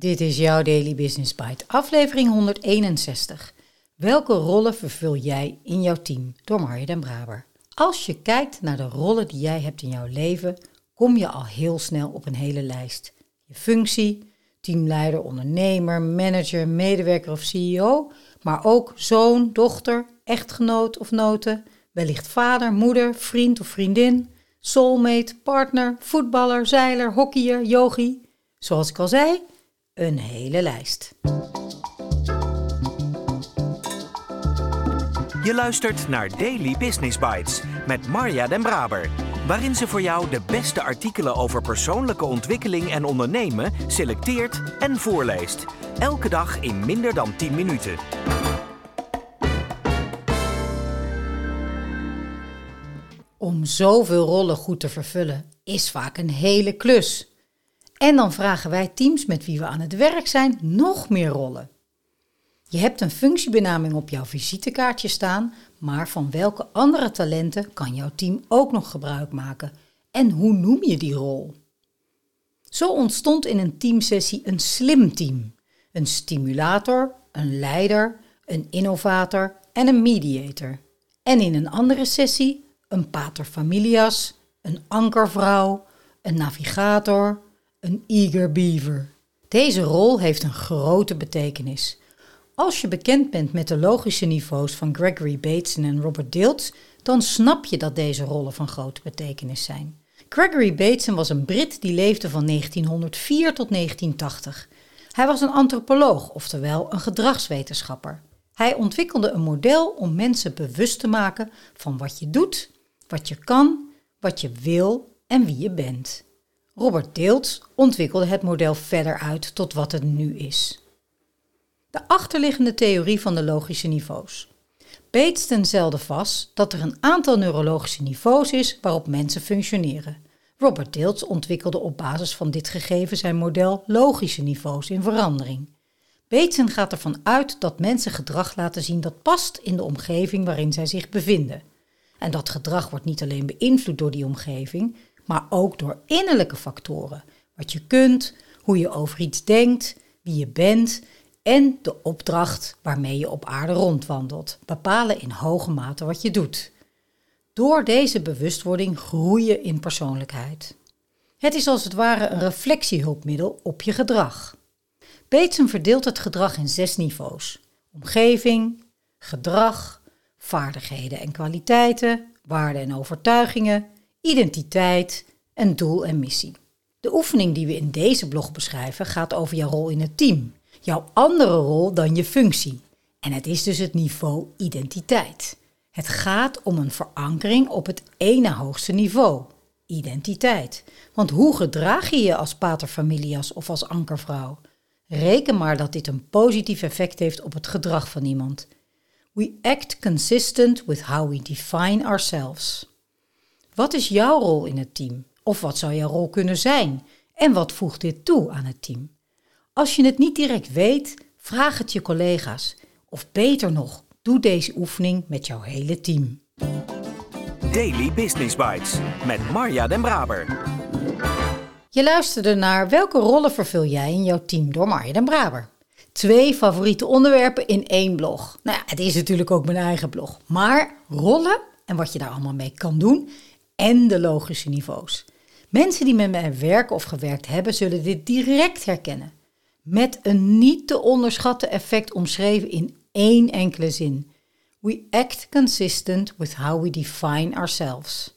Dit is jouw Daily Business Bite, aflevering 161. Welke rollen vervul jij in jouw team? Door Marja den Braber. Als je kijkt naar de rollen die jij hebt in jouw leven, kom je al heel snel op een hele lijst. Je functie, teamleider, ondernemer, manager, medewerker of CEO, maar ook zoon, dochter, echtgenoot of noten, wellicht vader, moeder, vriend of vriendin, soulmate, partner, voetballer, zeiler, hockeyer, yogi. Zoals ik al zei, een hele lijst. Je luistert naar Daily Business Bites met Marja Den Braber, waarin ze voor jou de beste artikelen over persoonlijke ontwikkeling en ondernemen selecteert en voorleest. Elke dag in minder dan 10 minuten. Om zoveel rollen goed te vervullen is vaak een hele klus. En dan vragen wij teams met wie we aan het werk zijn nog meer rollen. Je hebt een functiebenaming op jouw visitekaartje staan, maar van welke andere talenten kan jouw team ook nog gebruik maken? En hoe noem je die rol? Zo ontstond in een teamsessie een slim team. Een stimulator, een leider, een innovator en een mediator. En in een andere sessie een pater familias, een ankervrouw, een navigator, een eager beaver. Deze rol heeft een grote betekenis. Als je bekend bent met de logische niveaus van Gregory Bateson en Robert Dilts, dan snap je dat deze rollen van grote betekenis zijn. Gregory Bateson was een Brit die leefde van 1904 tot 1980. Hij was een antropoloog, oftewel een gedragswetenschapper. Hij ontwikkelde een model om mensen bewust te maken van wat je doet, wat je kan, wat je wil en wie je bent. Robert Deelt ontwikkelde het model verder uit tot wat het nu is. De achterliggende theorie van de logische niveaus. Bateson stelde vast dat er een aantal neurologische niveaus is waarop mensen functioneren. Robert Dilts ontwikkelde op basis van dit gegeven zijn model logische niveaus in verandering. Bateson gaat ervan uit dat mensen gedrag laten zien dat past in de omgeving waarin zij zich bevinden. En dat gedrag wordt niet alleen beïnvloed door die omgeving, maar ook door innerlijke factoren. Wat je kunt, hoe je over iets denkt, wie je bent en de opdracht waarmee je op aarde rondwandelt, bepalen in hoge mate wat je doet. Door deze bewustwording groei je in persoonlijkheid. Het is als het ware een reflectiehulpmiddel op je gedrag. Bateson verdeelt het gedrag in zes niveaus: omgeving, gedrag, vaardigheden en kwaliteiten, waarden en overtuigingen, identiteit en doel en missie. De oefening die we in deze blog beschrijven gaat over jouw rol in het team, jouw andere rol dan je functie. En het is dus het niveau identiteit. Het gaat om een verankering op het ene hoogste niveau, identiteit. Want hoe gedraag je je als paterfamilias of als ankervrouw? Reken maar dat dit een positief effect heeft op het gedrag van iemand. We act consistent with how we define ourselves. Wat is jouw rol in het team? Of wat zou jouw rol kunnen zijn? En wat voegt dit toe aan het team? Als je het niet direct weet, vraag het je collega's. Of beter nog, doe deze oefening met jouw hele team. Daily Business Bites met Marja Den Braber. Je luisterde naar welke rollen vervul jij in jouw team door Marja den Braber. Twee favoriete onderwerpen in één blog. Nou ja, het is natuurlijk ook mijn eigen blog. Maar rollen en wat je daar allemaal mee kan doen en de logische niveaus. Mensen die met mij werken of gewerkt hebben, zullen dit direct herkennen. Met een niet te onderschatten effect omschreven in één enkele zin. We act consistent with how we define ourselves.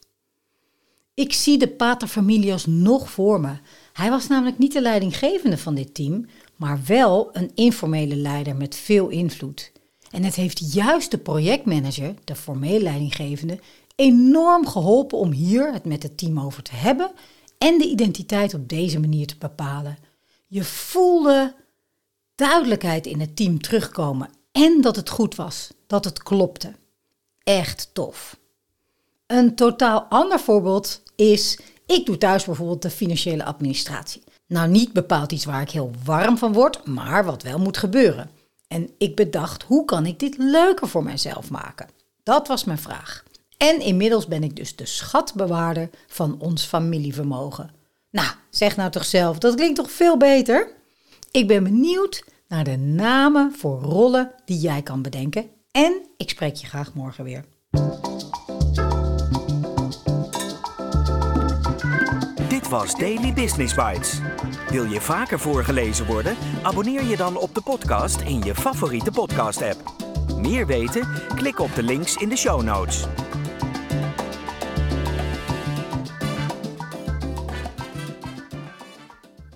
Ik zie de paterfamilias nog voor me. Hij was namelijk niet de leidinggevende van dit team, maar wel een informele leider met veel invloed. En het heeft juist de projectmanager, de formele leidinggevende, enorm geholpen om hier het met het team over te hebben en de identiteit op deze manier te bepalen. Je voelde duidelijkheid in het team terugkomen en dat het goed was, dat het klopte. Echt tof. Een totaal ander voorbeeld is, ik doe thuis bijvoorbeeld de financiële administratie. Nou, niet bepaald iets waar ik heel warm van word, maar wat wel moet gebeuren. En ik bedacht, hoe kan ik dit leuker voor mijzelf maken? Dat was mijn vraag. En inmiddels ben ik dus de schatbewaarder van ons familievermogen. Nou, zeg nou toch zelf, dat klinkt toch veel beter? Ik ben benieuwd naar de namen voor rollen die jij kan bedenken. En ik spreek je graag morgen weer. Dit was Daily Business Bites. Wil je vaker voorgelezen worden? Abonneer je dan op de podcast in je favoriete podcast-app. Meer weten? Klik op de links in de show notes.